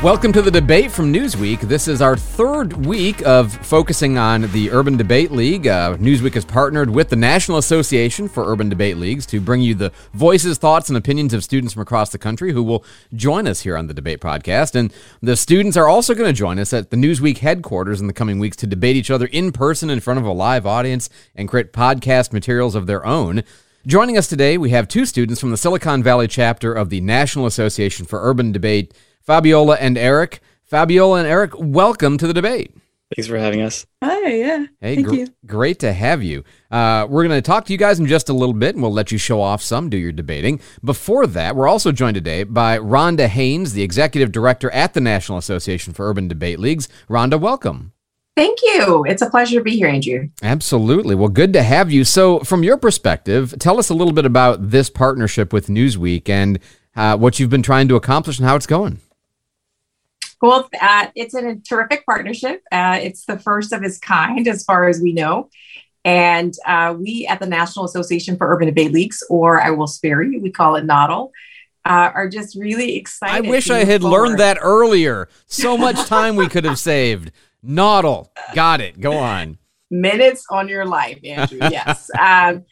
Welcome to the debate from Newsweek. This is our third week of focusing on the Urban Debate League. Uh, Newsweek has partnered with the National Association for Urban Debate Leagues to bring you the voices, thoughts, and opinions of students from across the country who will join us here on the Debate Podcast. And the students are also going to join us at the Newsweek headquarters in the coming weeks to debate each other in person in front of a live audience and create podcast materials of their own. Joining us today, we have two students from the Silicon Valley chapter of the National Association for Urban Debate Fabiola and Eric. Fabiola and Eric, welcome to the debate. Thanks for having us. Hi, yeah. Hey, Thank gr- you. great to have you. Uh, we're going to talk to you guys in just a little bit, and we'll let you show off some, do your debating. Before that, we're also joined today by Rhonda Haynes, the executive director at the National Association for Urban Debate Leagues. Rhonda, welcome. Thank you. It's a pleasure to be here, Andrew. Absolutely. Well, good to have you. So, from your perspective, tell us a little bit about this partnership with Newsweek and uh, what you've been trying to accomplish and how it's going. Well, uh, it's a terrific partnership. Uh, it's the first of its kind, as far as we know. And uh, we at the National Association for Urban Debate Leagues, or I will spare you, we call it NAUDL, uh, are just really excited. I wish I had forward. learned that earlier. So much time we could have saved. Noddle. Got it. Go on. minutes on your life, Andrew. Yes. um,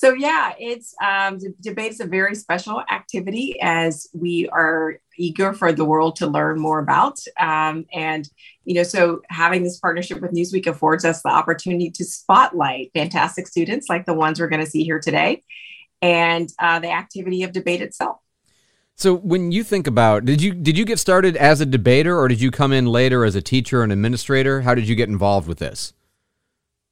so yeah, it's um, the debate is a very special activity as we are eager for the world to learn more about. Um, and you know, so having this partnership with Newsweek affords us the opportunity to spotlight fantastic students like the ones we're going to see here today, and uh, the activity of debate itself. So when you think about did you did you get started as a debater or did you come in later as a teacher and administrator? How did you get involved with this?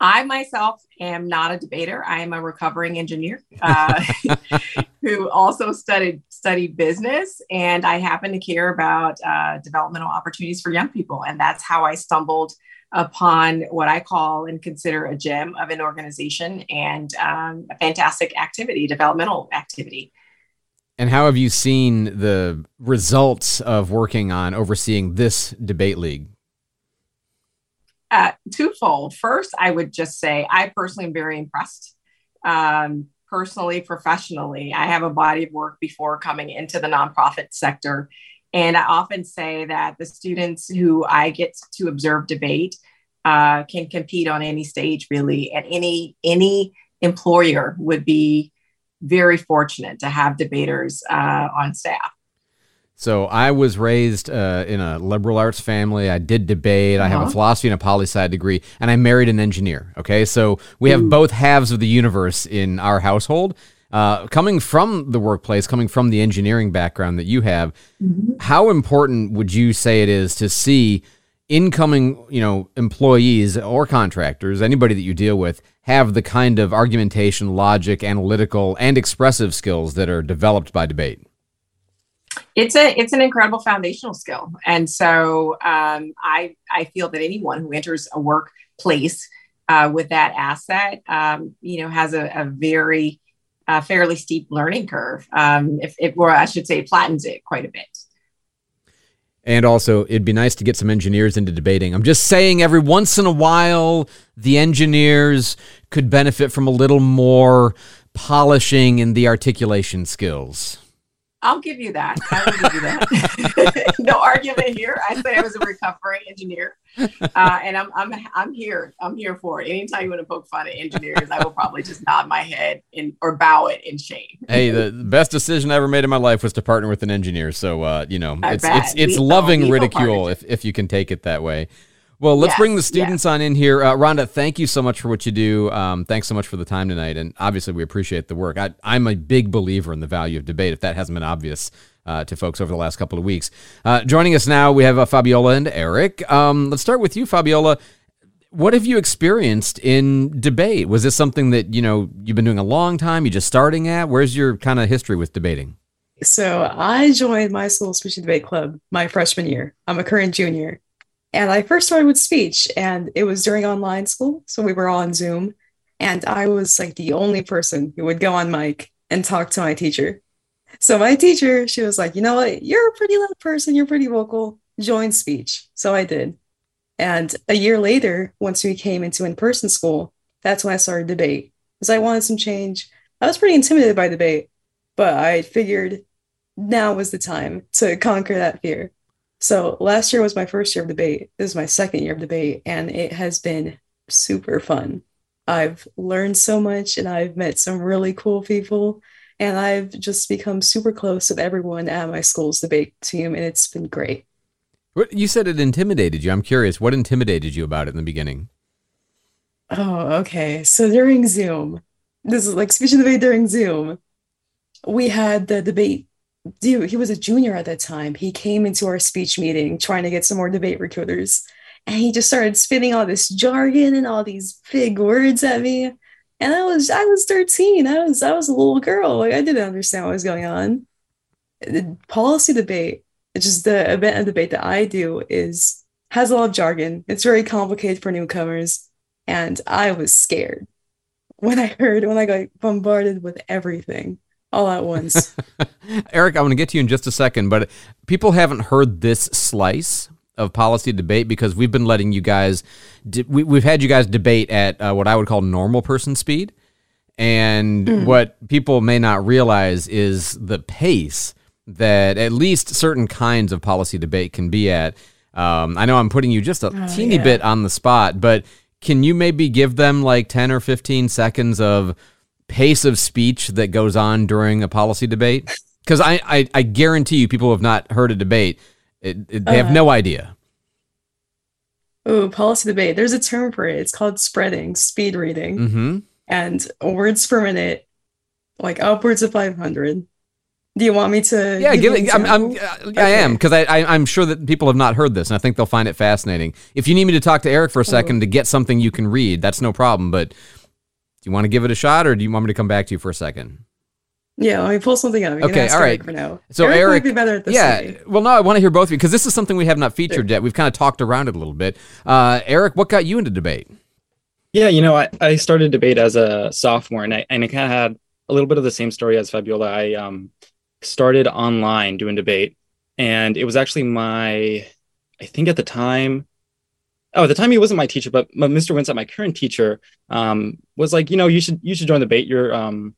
I myself am not a debater. I am a recovering engineer uh, who also studied studied business, and I happen to care about uh, developmental opportunities for young people, and that's how I stumbled upon what I call and consider a gem of an organization and um, a fantastic activity, developmental activity. And how have you seen the results of working on overseeing this debate league? Uh, twofold. First, I would just say I personally am very impressed. Um, personally, professionally, I have a body of work before coming into the nonprofit sector. And I often say that the students who I get to observe debate uh, can compete on any stage, really, and any any employer would be very fortunate to have debaters uh, on staff. So I was raised uh, in a liberal arts family. I did debate. I have a Uh-huh. philosophy and a poli sci degree, and I married an engineer. Okay, so we have both halves of the universe in our household. Uh, coming from the workplace, coming from the engineering background that you have, how important would you say it is to see incoming, you know, employees or contractors, anybody that you deal with, have the kind of argumentation, logic, analytical, and expressive skills that are developed by debate? It's a it's an incredible foundational skill and so um, i i feel that anyone who enters a workplace uh, with that asset um, you know has a, a very uh, fairly steep learning curve um, if or i should say flattens it quite a bit And also, it'd be nice to get some engineers into debating. I'm just saying, every once in a while, the engineers could benefit from a little more polishing in the articulation skills. I'll give you that. I will give you that. No argument here. I say i was a recovering engineer uh, and I'm, I'm i'm here. I'm here for it. Anytime you want to poke fun at engineers i will probably just nod my head in, or bow it in shame. Hey, the best decision I ever made in my life was to partner with an engineer. So, uh, you know, I it's bet. it's it's loving ridicule if, if you can take it that way. Well, let's Yes, bring the students on in here. Uh, Rhonda, thank you so much for what you do. Um, thanks so much for the time tonight. And obviously, we appreciate the work. I, I'm a big believer in the value of debate, if that hasn't been obvious uh, to folks over the last couple of weeks. Uh, joining us now, we have uh, Fabiola and Eric. Um, let's start with you, Fabiola. What have you experienced in debate? Was this something that, you know, you've been doing a long time? You just starting at? Where's your kind of history with debating? So I joined my school speech and debate club my freshman year. I'm a current junior. And I first started with speech, and it was during online school. So we were all on Zoom. And I was like the only person who would go on mic and talk to my teacher. So my teacher, she was like, you know what? You're a pretty loud person. You're pretty vocal. Join speech. So I did. And a year later, once we came into in person school, that's when I started debate because I wanted some change. I was pretty intimidated by debate, but I figured now was the time to conquer that fear. So last year was my first year of debate. This is my second year of debate, and it has been super fun. I've learned so much and I've met some really cool people, and I've just become super close with everyone at my school's debate team, and it's been great. What you said it intimidated you. I'm curious, what intimidated you about it in the beginning? Oh, okay. So during Zoom, this is like speech and debate during Zoom. We had the debate. Dude, he was a junior at that time. He came into our speech meeting trying to get some more debate recruiters. And he just started spitting all this jargon and all these big words at me. And I was I was 13. I was I was a little girl. Like I didn't understand what was going on. The policy debate, just the event of debate that I do is has a lot of jargon. It's very complicated for newcomers. And I was scared when I heard when I got bombarded with everything all at once. Eric, I want to get to you in just a second, but people haven't heard this slice of policy debate because we've been letting you guys, de- we, have had you guys debate at uh, what I would call normal person speed. And mm. what people may not realize is the pace that at least certain kinds of policy debate can be at. Um, I know I'm putting you just a oh, teeny yeah. bit on the spot, but can you maybe give them like 10 or 15 seconds of pace of speech that goes on during a policy debate? Because I, I, I, guarantee you, people who have not heard a debate, it, it, they uh, have no idea. Oh, policy debate. There's a term for it. It's called spreading, speed reading. Mm-hmm. And words per minute, like upwards of 500. Do you want me to? Yeah, give, it. I'm, I'm, okay. I am because I, I am sure that people have not heard this, and I think they'll find it fascinating. If you need me to talk to Eric for a second oh. to get something you can read, that's no problem. But you want to give it a shot, or do you want me to come back to you for a second? Yeah, let me pull something up. okay, all right. For now. So Eric, Eric be better at this. Yeah. Well, no, I want to hear both of you because this is something we have not featured sure. yet. We've kind of talked around it a little bit. Uh, Eric, what got you into debate? Yeah, you know, I, I started debate as a sophomore, and I and I kind of had a little bit of the same story as Fabiola. I um started online doing debate, and it was actually my, I think at the time, oh, at the time he wasn't my teacher, but, Mr. Winsett, my current teacher, um, was like, you know, you should you should join the debate. You're, um,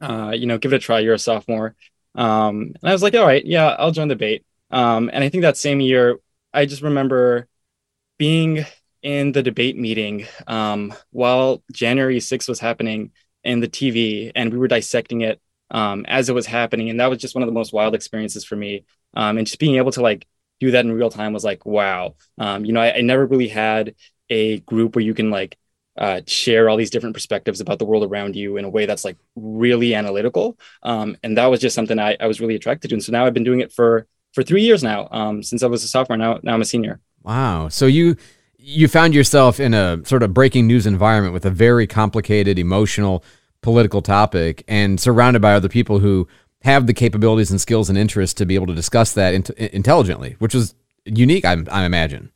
uh, you know, give it a try. You're a sophomore, um, and I was like, all right, yeah, I'll join the debate. Um, and I think that same year, I just remember being in the debate meeting um, while January 6th was happening in the TV, and we were dissecting it um, as it was happening. And that was just one of the most wild experiences for me. Um, and just being able to like do that in real time was like, wow. Um, you know, I, I, never really had a group where you can like uh, share all these different perspectives about the world around you in a way that's like really analytical. Um, and that was just something I, I, was really attracted to. And so now I've been doing it for for three years now, um, since I was a sophomore. Now, now I'm a senior. Wow. So you you found yourself in a sort of breaking news environment with a very complicated, emotional political topic and surrounded by other people who have the capabilities and skills and interests to be able to discuss that in- intelligently, which was unique, I, I imagine.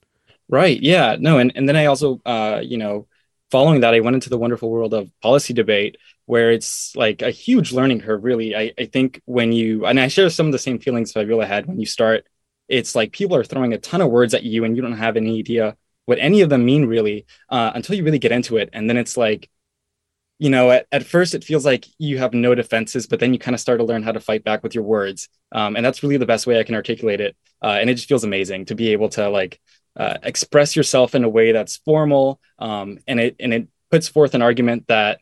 Right. Yeah. No. And, and then I also, uh, you know, following that, I went into the wonderful world of policy debate where it's like a huge learning curve, really. I, I think when you, and I share some of the same feelings Fabiola had when you start, it's like people are throwing a ton of words at you and you don't have any idea what any of them mean really uh, until you really get into it. And then it's like, you know, at, at first it feels like you have no defenses, but then you kind of start to learn how to fight back with your words. Um, and that's really the best way I can articulate it. Uh, and it just feels amazing to be able to like uh, express yourself in a way that's formal. Um, and it, and it puts forth an argument that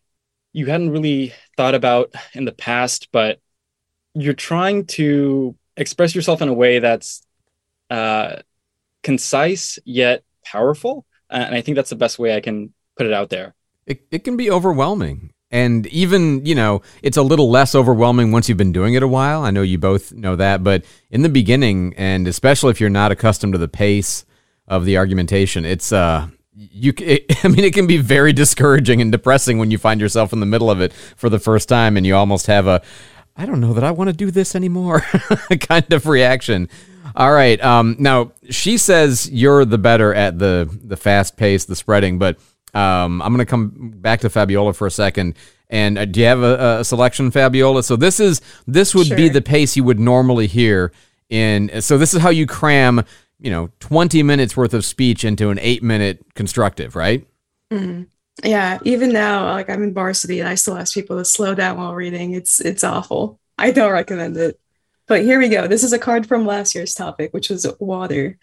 you hadn't really thought about in the past, but you're trying to express yourself in a way that's uh, concise yet powerful. And I think that's the best way I can put it out there it, it can be overwhelming. And even, you know, it's a little less overwhelming once you've been doing it a while. I know you both know that. But in the beginning, and especially if you're not accustomed to the pace of the argumentation, it's, uh, you it, i mean it can be very discouraging and depressing when you find yourself in the middle of it for the first time and you almost have a i don't know that i want to do this anymore kind of reaction all right um, now she says you're the better at the the fast pace the spreading but um, I'm going to come back to Fabiola for a second. And uh, do you have a, a, selection, Fabiola? So this is this would sure. be the pace you would normally hear in. So this is how you cram, you know, 20 minutes worth of speech into an eight minute constructive, right? Mm-hmm. Yeah. Even now, like I'm in varsity, and I still ask people to slow down while reading. It's it's awful. I don't recommend it. But here we go. This is a card from last year's topic, which was water.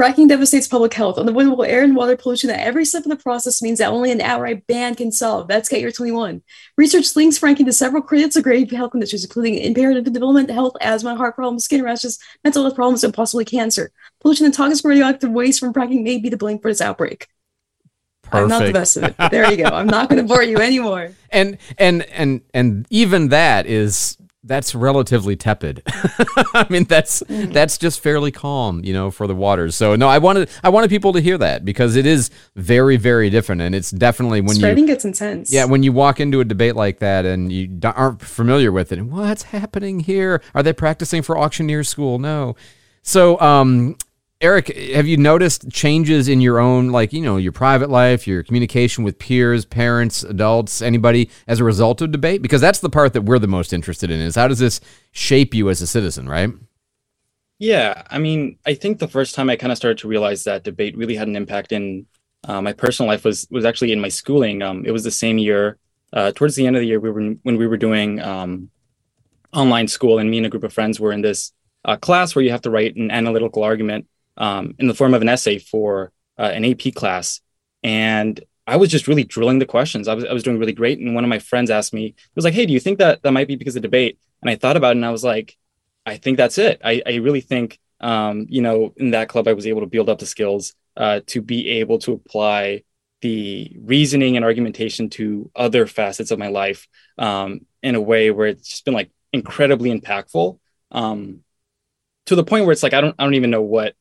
Fracking devastates public health. Unavoidable air and water pollution that every step of the process means that only an outright ban can solve. That's Get Your 21. Research links fracking to several critical grave health conditions, including impaired development, health, asthma, heart problems, skin rashes, mental health problems, and possibly cancer. Pollution and toxic radioactive waste from fracking may be to blame for this outbreak. Perfect. I'm not the best of it. There you go. I'm not going to bore you anymore. and and and and even that is that's relatively tepid. I mean, that's Mm. that's just fairly calm, you know, for the waters. So no, I wanted I wanted people to hear that because it is very very different, and it's definitely when Spreading you gets intense. yeah when you walk into a debate like that and you aren't familiar with it, what's happening here? Are they practicing for auctioneer school? No. So um. Eric, have you noticed changes in your own, like, you know, your private life, your communication with peers, parents, adults, anybody as a result of debate? Because that's the part that we're the most interested in is how does this shape you as a citizen, right? Yeah, I mean, I think the first time I kind of started to realize that debate really had an impact in uh, my personal life was was actually in my schooling. Um, it was the same year, uh, towards the end of the year, we were when we were doing um, online school, and me and a group of friends were in this uh, class where you have to write an analytical argument um, in the form of an essay for uh, an AP class, and I was just really drilling the questions. I was I was doing really great, and one of my friends asked me, he was like, "Hey, do you think that that might be because of debate?" And I thought about it, and I was like. I think that's it. I, I really think, um, you know, in that club, I was able to build up the skills uh, to be able to apply the reasoning and argumentation to other facets of my life um, in a way where it's just been like incredibly impactful um, to the point where it's like I don't I don't even know what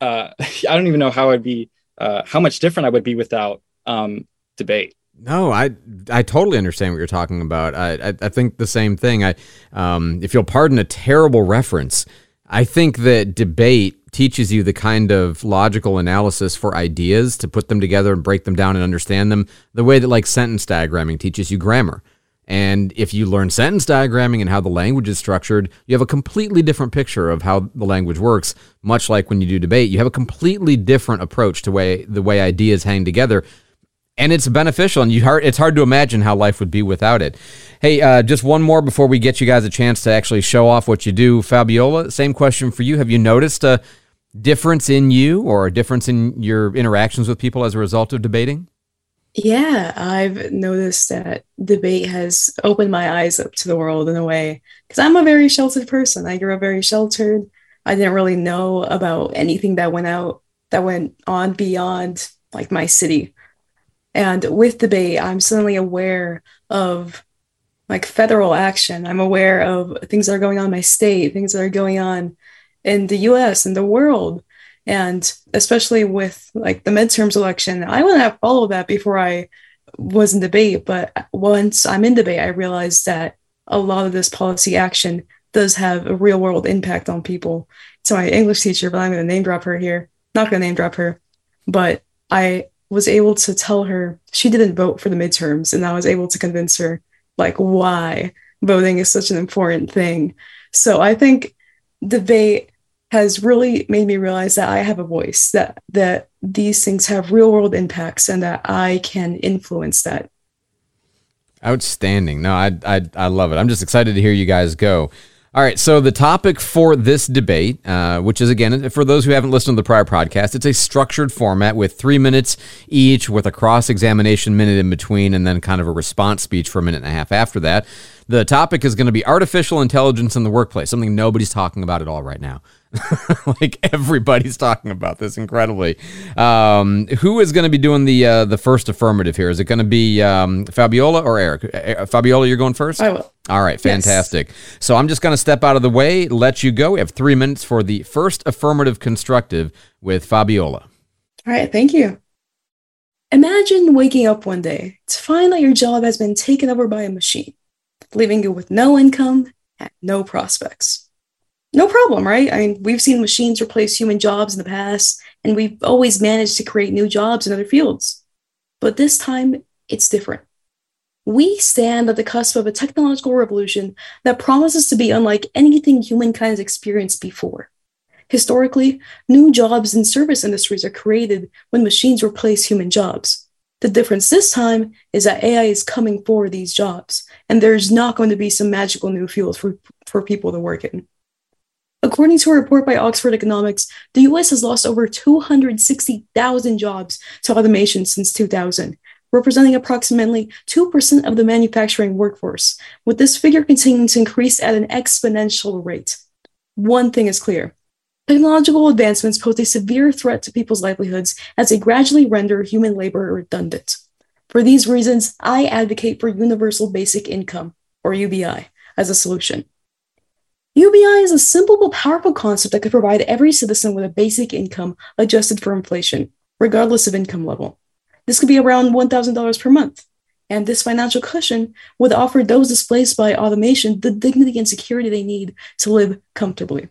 uh, I don't even know how I'd be uh, how much different I would be without um, debate. No, I I totally understand what you're talking about. I I, I think the same thing. I um, if you'll pardon a terrible reference, I think that debate teaches you the kind of logical analysis for ideas to put them together and break them down and understand them the way that like sentence diagramming teaches you grammar. And if you learn sentence diagramming and how the language is structured, you have a completely different picture of how the language works. Much like when you do debate, you have a completely different approach to way the way ideas hang together. And it's beneficial and you hard, it's hard to imagine how life would be without it. Hey uh, just one more before we get you guys a chance to actually show off what you do. Fabiola same question for you. Have you noticed a difference in you or a difference in your interactions with people as a result of debating Yeah, I've noticed that debate has opened my eyes up to the world in a way because I'm a very sheltered person. I grew up very sheltered. I didn't really know about anything that went out that went on beyond like my city. And with debate, I'm suddenly aware of like federal action. I'm aware of things that are going on in my state, things that are going on in the US and the world. And especially with like the midterms election, I wouldn't have followed that before I was in debate. But once I'm in debate, I realized that a lot of this policy action does have a real world impact on people. So my English teacher, but I'm going to name drop her here. Not going to name drop her, but I was able to tell her she didn't vote for the midterms, and I was able to convince her like why voting is such an important thing. So I think debate has really made me realize that I have a voice, that that these things have real world impacts, and that I can influence that. Outstanding. No, I, I, I love it. I'm just excited to hear you guys go. All right. So, the topic for this debate, uh, which is again, for those who haven't listened to the prior podcast, it's a structured format with three minutes each, with a cross examination minute in between, and then kind of a response speech for a minute and a half after that. The topic is going to be artificial intelligence in the workplace, something nobody's talking about at all right now. like everybody's talking about this incredibly. Um, who is going to be doing the uh, the first affirmative here? Is it going to be um, Fabiola or Eric? Uh, Fabiola, you're going first. I will. All right, fantastic. So I'm just going to step out of the way, let you go. We have three minutes for the first affirmative constructive with Fabiola. All right, thank you. Imagine waking up one day to find that your job has been taken over by a machine, leaving you with no income and no prospects. No problem, right? I mean, we've seen machines replace human jobs in the past, and we've always managed to create new jobs in other fields. But this time, it's different. We stand at the cusp of a technological revolution that promises to be unlike anything humankind has experienced before. Historically, new jobs in service industries are created when machines replace human jobs. The difference this time is that AI is coming for these jobs, and there's not going to be some magical new fields for, for people to work in. According to a report by Oxford Economics, the US has lost over 260,000 jobs to automation since 2000, representing approximately 2% of the manufacturing workforce, with this figure continuing to increase at an exponential rate. One thing is clear technological advancements pose a severe threat to people's livelihoods as they gradually render human labor redundant. For these reasons, I advocate for universal basic income, or UBI, as a solution. UBI is a simple but powerful concept that could provide every citizen with a basic income adjusted for inflation, regardless of income level. This could be around $1,000 per month. And this financial cushion would offer those displaced by automation the dignity and security they need to live comfortably.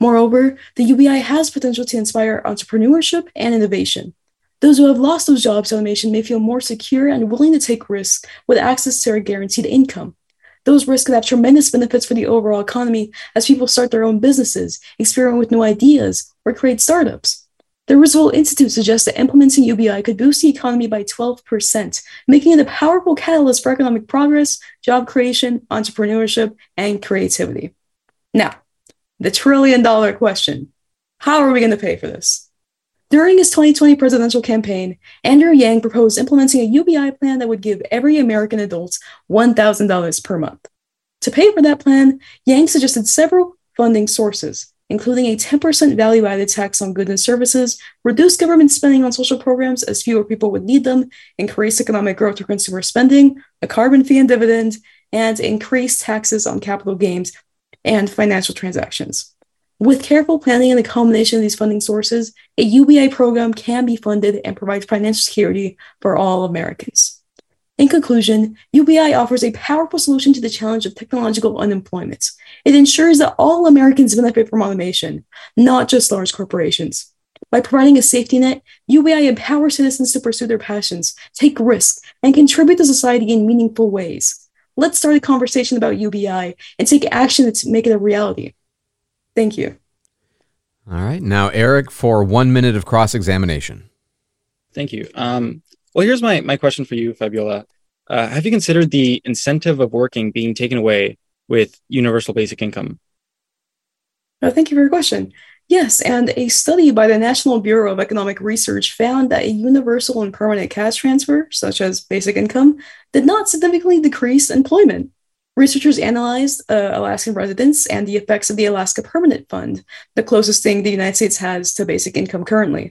Moreover, the UBI has potential to inspire entrepreneurship and innovation. Those who have lost those jobs to automation may feel more secure and willing to take risks with access to a guaranteed income. Those risks could have tremendous benefits for the overall economy as people start their own businesses, experiment with new ideas, or create startups. The Roosevelt Institute suggests that implementing UBI could boost the economy by 12%, making it a powerful catalyst for economic progress, job creation, entrepreneurship, and creativity. Now, the trillion dollar question how are we going to pay for this? During his 2020 presidential campaign, Andrew Yang proposed implementing a UBI plan that would give every American adult $1,000 per month. To pay for that plan, Yang suggested several funding sources, including a 10% value added tax on goods and services, reduce government spending on social programs as fewer people would need them, increase economic growth through consumer spending, a carbon fee and dividend, and increase taxes on capital gains and financial transactions. With careful planning and the combination of these funding sources, a UBI program can be funded and provides financial security for all Americans. In conclusion, UBI offers a powerful solution to the challenge of technological unemployment. It ensures that all Americans benefit from automation, not just large corporations. By providing a safety net, UBI empowers citizens to pursue their passions, take risks, and contribute to society in meaningful ways. Let's start a conversation about UBI and take action to make it a reality. Thank you. All right. Now, Eric, for one minute of cross examination. Thank you. Um, well, here's my, my question for you, Fabiola. Uh, have you considered the incentive of working being taken away with universal basic income? Oh, thank you for your question. Yes, and a study by the National Bureau of Economic Research found that a universal and permanent cash transfer, such as basic income, did not significantly decrease employment. Researchers analyzed uh, Alaskan residents and the effects of the Alaska Permanent Fund, the closest thing the United States has to basic income currently.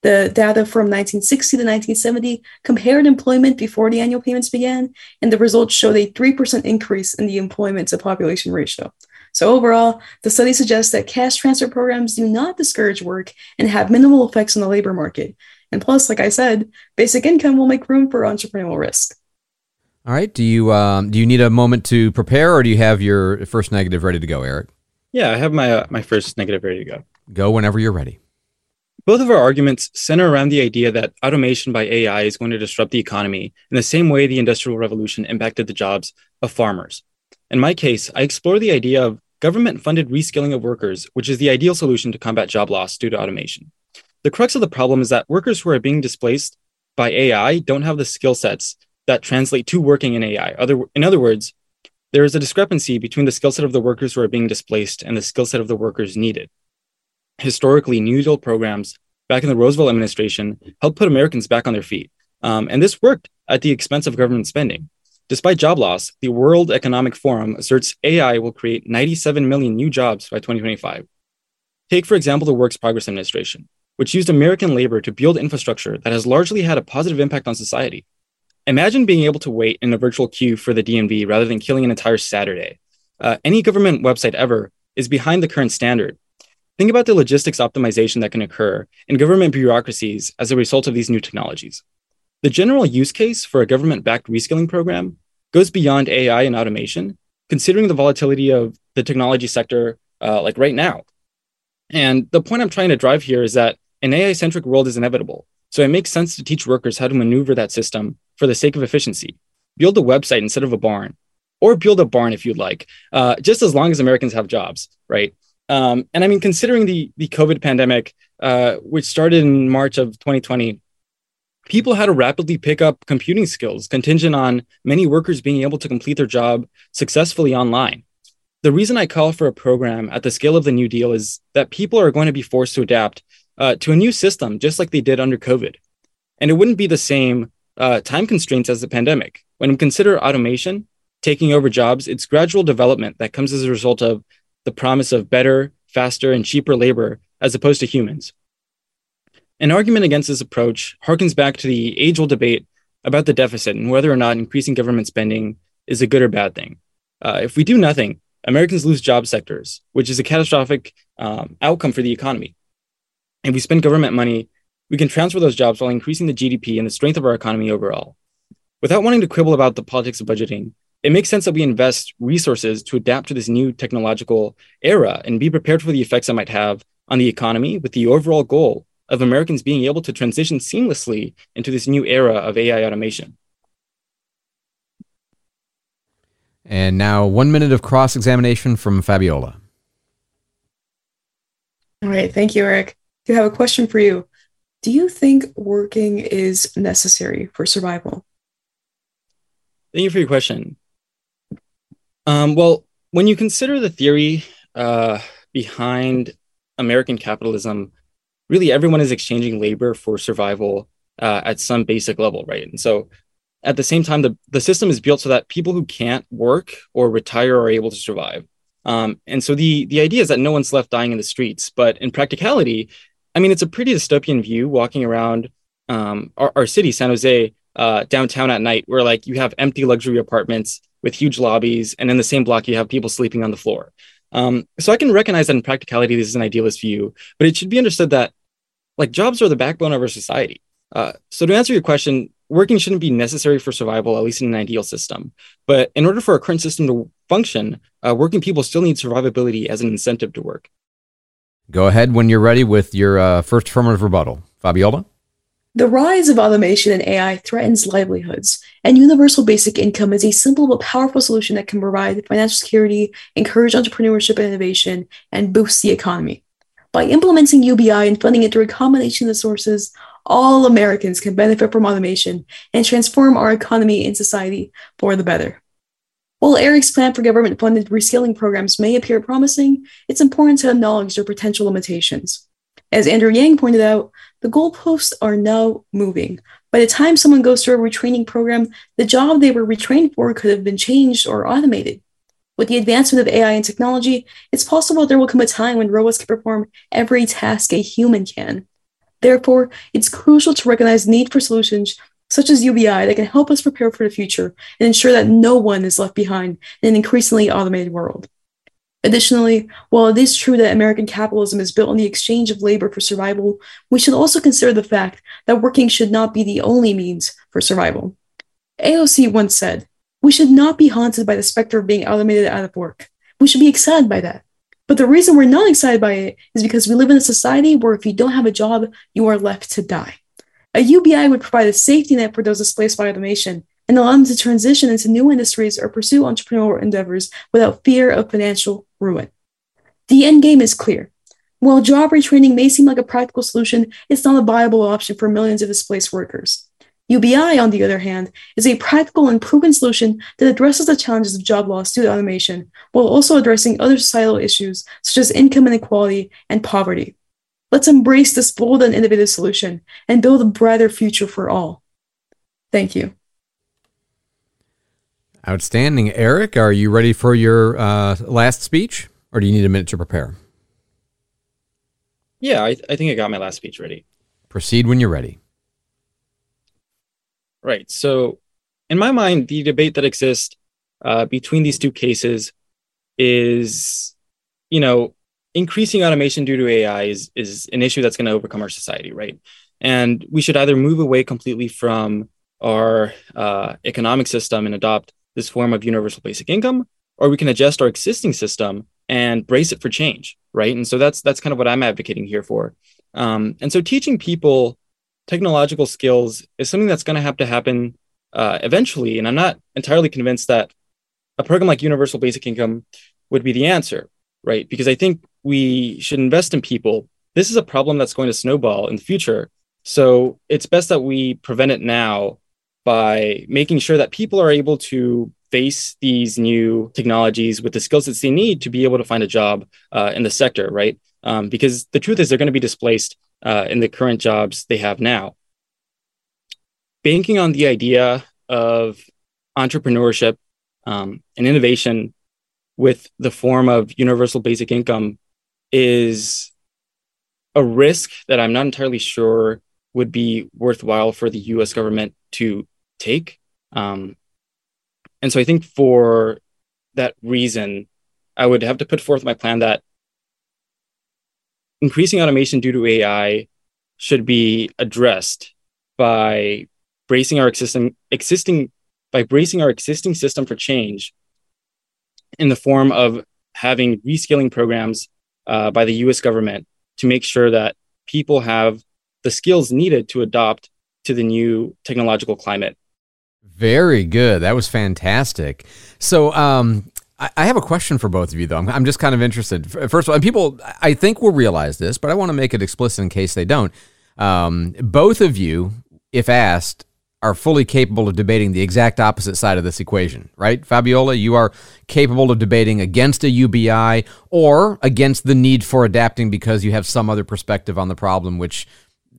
The data from 1960 to 1970 compared employment before the annual payments began, and the results showed a 3% increase in the employment to population ratio. So, overall, the study suggests that cash transfer programs do not discourage work and have minimal effects on the labor market. And plus, like I said, basic income will make room for entrepreneurial risk. All right. Do you um, do you need a moment to prepare, or do you have your first negative ready to go, Eric? Yeah, I have my uh, my first negative ready to go. Go whenever you're ready. Both of our arguments center around the idea that automation by AI is going to disrupt the economy in the same way the Industrial Revolution impacted the jobs of farmers. In my case, I explore the idea of government funded reskilling of workers, which is the ideal solution to combat job loss due to automation. The crux of the problem is that workers who are being displaced by AI don't have the skill sets that translate to working in AI. Other, in other words, there is a discrepancy between the skill set of the workers who are being displaced and the skill set of the workers needed. Historically, New Deal programs back in the Roosevelt administration helped put Americans back on their feet. Um, and this worked at the expense of government spending. Despite job loss, the World Economic Forum asserts AI will create 97 million new jobs by 2025. Take, for example, the Works Progress Administration, which used American labor to build infrastructure that has largely had a positive impact on society. Imagine being able to wait in a virtual queue for the DMV rather than killing an entire Saturday. Uh, any government website ever is behind the current standard. Think about the logistics optimization that can occur in government bureaucracies as a result of these new technologies. The general use case for a government backed reskilling program goes beyond AI and automation, considering the volatility of the technology sector, uh, like right now. And the point I'm trying to drive here is that an AI centric world is inevitable. So it makes sense to teach workers how to maneuver that system for the sake of efficiency. Build a website instead of a barn, or build a barn if you'd like, uh, just as long as Americans have jobs, right? Um, and I mean, considering the the COVID pandemic, uh, which started in March of 2020, people had to rapidly pick up computing skills contingent on many workers being able to complete their job successfully online. The reason I call for a program at the scale of the New Deal is that people are going to be forced to adapt uh, to a new system, just like they did under COVID. And it wouldn't be the same uh, time constraints as the pandemic. When we consider automation taking over jobs, it's gradual development that comes as a result of the promise of better, faster, and cheaper labor as opposed to humans. An argument against this approach harkens back to the age old debate about the deficit and whether or not increasing government spending is a good or bad thing. Uh, if we do nothing, Americans lose job sectors, which is a catastrophic um, outcome for the economy. If we spend government money, we can transfer those jobs while increasing the GDP and the strength of our economy overall. Without wanting to quibble about the politics of budgeting, it makes sense that we invest resources to adapt to this new technological era and be prepared for the effects it might have on the economy with the overall goal of Americans being able to transition seamlessly into this new era of AI automation. And now, one minute of cross examination from Fabiola. All right. Thank you, Eric. I have a question for you. Do you think working is necessary for survival? Thank you for your question. Um, well, when you consider the theory uh, behind American capitalism, really everyone is exchanging labor for survival uh, at some basic level, right? And so at the same time, the, the system is built so that people who can't work or retire are able to survive. Um, and so the, the idea is that no one's left dying in the streets. But in practicality, I mean, it's a pretty dystopian view walking around um, our, our city, San Jose, uh, downtown at night, where like you have empty luxury apartments with huge lobbies, and in the same block, you have people sleeping on the floor. Um, so I can recognize that in practicality, this is an idealist view, but it should be understood that like jobs are the backbone of our society. Uh, so to answer your question, working shouldn't be necessary for survival, at least in an ideal system. But in order for our current system to function, uh, working people still need survivability as an incentive to work. Go ahead when you're ready with your uh, first affirmative rebuttal. Fabiola? The rise of automation and AI threatens livelihoods, and universal basic income is a simple but powerful solution that can provide financial security, encourage entrepreneurship and innovation, and boost the economy. By implementing UBI and funding it through a combination of sources, all Americans can benefit from automation and transform our economy and society for the better. While Eric's plan for government funded reskilling programs may appear promising, it's important to acknowledge their potential limitations. As Andrew Yang pointed out, the goalposts are now moving. By the time someone goes through a retraining program, the job they were retrained for could have been changed or automated. With the advancement of AI and technology, it's possible there will come a time when robots can perform every task a human can. Therefore, it's crucial to recognize the need for solutions such as UBI that can help us prepare for the future and ensure that no one is left behind in an increasingly automated world. Additionally, while it is true that American capitalism is built on the exchange of labor for survival, we should also consider the fact that working should not be the only means for survival. AOC once said, We should not be haunted by the specter of being automated out of work. We should be excited by that. But the reason we're not excited by it is because we live in a society where if you don't have a job, you are left to die. A UBI would provide a safety net for those displaced by automation and allow them to transition into new industries or pursue entrepreneurial endeavors without fear of financial ruin. The end game is clear. While job retraining may seem like a practical solution, it's not a viable option for millions of displaced workers. UBI, on the other hand, is a practical and proven solution that addresses the challenges of job loss due to automation, while also addressing other societal issues such as income inequality and poverty. Let's embrace this bold and innovative solution and build a brighter future for all. Thank you. Outstanding. Eric, are you ready for your uh, last speech, or do you need a minute to prepare? Yeah, I, I think I got my last speech ready. Proceed when you're ready. Right. So, in my mind, the debate that exists uh, between these two cases is, you know, increasing automation due to AI is, is an issue that's going to overcome our society, right? And we should either move away completely from our uh, economic system and adopt this form of universal basic income, or we can adjust our existing system and brace it for change, right? And so that's that's kind of what I'm advocating here for. Um, and so teaching people technological skills is something that's going to have to happen uh, eventually. And I'm not entirely convinced that a program like Universal Basic Income would be the answer, right? Because I think we should invest in people. This is a problem that's going to snowball in the future. So it's best that we prevent it now by making sure that people are able to face these new technologies with the skills that they need to be able to find a job uh, in the sector, right? Um, because the truth is, they're going to be displaced uh, in the current jobs they have now. Banking on the idea of entrepreneurship um, and innovation with the form of universal basic income is a risk that I'm not entirely sure would be worthwhile for the US government to take. Um, and so I think for that reason, I would have to put forth my plan that increasing automation due to AI should be addressed by bracing our existing existing by bracing our existing system for change in the form of having reskilling programs uh, by the US government to make sure that people have the skills needed to adopt to the new technological climate. Very good. That was fantastic. So, um, I, have a question for both of you, though. I'm, I'm just kind of interested. First of all, and people, I think will realize this, but I want to make it explicit in case they don't. Um, both of you, if asked, are fully capable of debating the exact opposite side of this equation, right? Fabiola, you are capable of debating against a UBI or against the need for adapting because you have some other perspective on the problem, which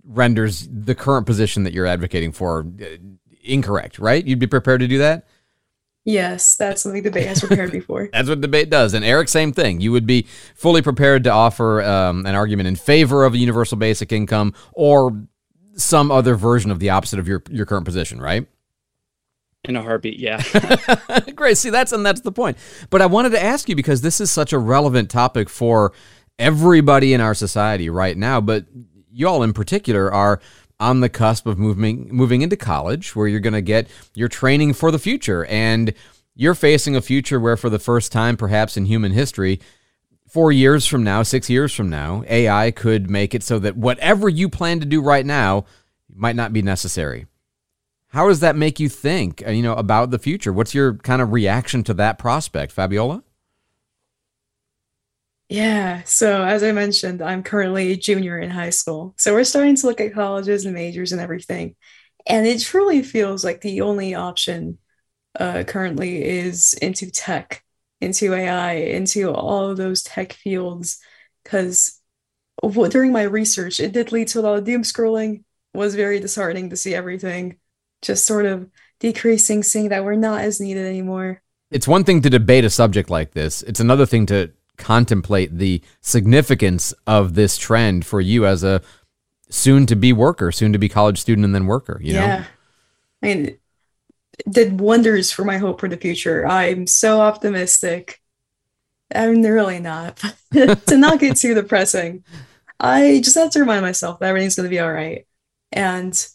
renders the current position that you're advocating for uh, incorrect, right? You'd be prepared to do that? Yes, that's something debate has prepared before. that's what debate does. And Eric, same thing. You would be fully prepared to offer um, an argument in favor of a universal basic income or some other version of the opposite of your your current position, right? In a heartbeat, yeah. Great. See, that's and that's the point. But I wanted to ask you because this is such a relevant topic for everybody in our society right now. But y'all in particular are on the cusp of moving moving into college, where you're going to get your training for the future, and you're facing a future where, for the first time, perhaps in human history, four years from now, six years from now, AI could make it so that whatever you plan to do right now might not be necessary. How does that make you think, uh, you know, about the future? What's your kind of reaction to that prospect, Fabiola? Yeah, so as I mentioned, I'm currently a junior in high school. So we're starting to look at colleges and majors and everything. And it truly feels like the only option uh, currently is into tech into AI, into all of those tech fields. Because during my research, it did lead to a lot of doom scrolling. Was very disheartening to see everything just sort of decreasing, seeing that we're not as needed anymore. It's one thing to debate a subject like this. It's another thing to contemplate the significance of this trend for you as a soon to be worker, soon to be college student, and then worker. You yeah. know, I mean, did wonders for my hope for the future. I'm so optimistic. I'm really not. to not get too depressing, I just have to remind myself that everything's going to be all right. And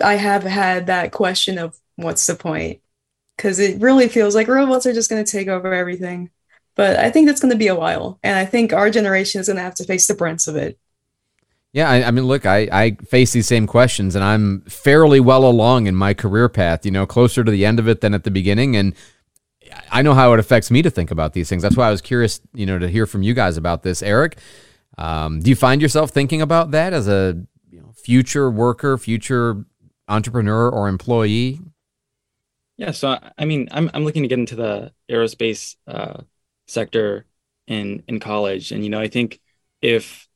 I have had that question of what's the point? Because it really feels like robots are just going to take over everything. But I think that's going to be a while. And I think our generation is going to have to face the brunt of it. Yeah, I, I, mean, look, I, I face these same questions, and I'm fairly well along in my career path. You know, closer to the end of it than at the beginning, and I know how it affects me to think about these things. That's why I was curious, you know, to hear from you guys about this. Eric, um, do you find yourself thinking about that as a you know, future worker, future entrepreneur, or employee? Yeah, so I mean, I'm I'm looking to get into the aerospace uh, sector in in college, and you know, I think if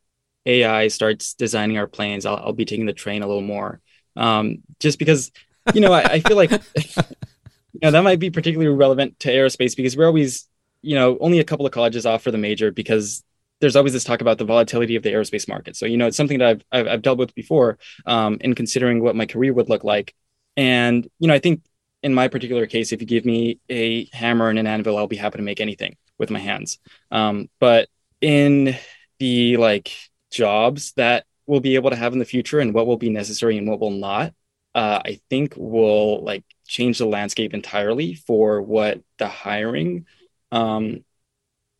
AI starts designing our planes, I'll, I'll be taking the train a little more. Um, just because, you know, I, I feel like, you know, that might be particularly relevant to aerospace because we're always, you know, only a couple of colleges offer the major because there's always this talk about the volatility of the aerospace market. So, you know, it's something that I've, I've, I've dealt with before um, in considering what my career would look like. And, you know, I think in my particular case, if you give me a hammer and an anvil, I'll be happy to make anything with my hands. Um, but in the like jobs that we'll be able to have in the future and what will be necessary and what will not uh, i think will like change the landscape entirely for what the hiring um,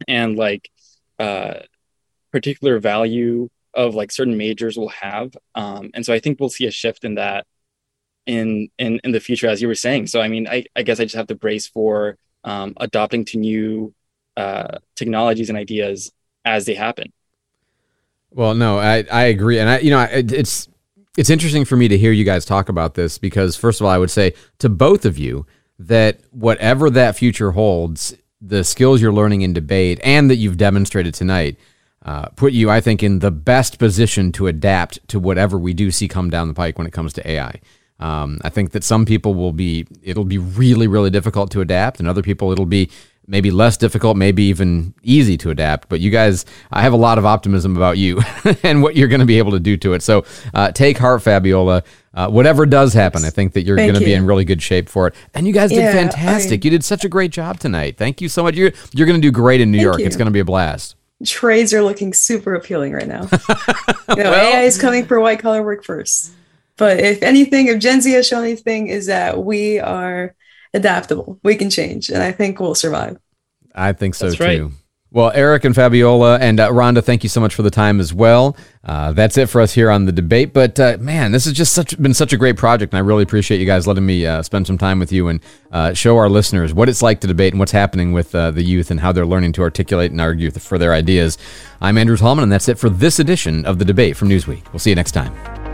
and like uh, particular value of like certain majors will have um, and so i think we'll see a shift in that in in in the future as you were saying so i mean i, I guess i just have to brace for um, adopting to new uh, technologies and ideas as they happen well, no, I, I agree, and I you know it, it's It's interesting for me to hear you guys talk about this because, first of all, I would say to both of you that whatever that future holds, the skills you're learning in debate and that you've demonstrated tonight uh, put you, I think, in the best position to adapt to whatever we do see come down the pike when it comes to AI. Um, I think that some people will be, it'll be really, really difficult to adapt, and other people, it'll be maybe less difficult, maybe even easy to adapt. But you guys, I have a lot of optimism about you and what you're going to be able to do to it. So uh, take heart, Fabiola. Uh, whatever does happen, I think that you're going to be in really good shape for it. And you guys did yeah, fantastic. I, you did such a great job tonight. Thank you so much. You're you're going to do great in New York. You. It's going to be a blast. Trades are looking super appealing right now. you know, well, AI is coming for white collar work first. But if anything, if Gen Z has shown anything, is that we are adaptable. We can change, and I think we'll survive. I think so That's too. Right. Well, Eric and Fabiola and uh, Rhonda, thank you so much for the time as well. Uh, that's it for us here on the debate. But uh, man, this has just such been such a great project, and I really appreciate you guys letting me uh, spend some time with you and uh, show our listeners what it's like to debate and what's happening with uh, the youth and how they're learning to articulate and argue for their ideas. I'm Andrew Tallman, and that's it for this edition of the debate from Newsweek. We'll see you next time.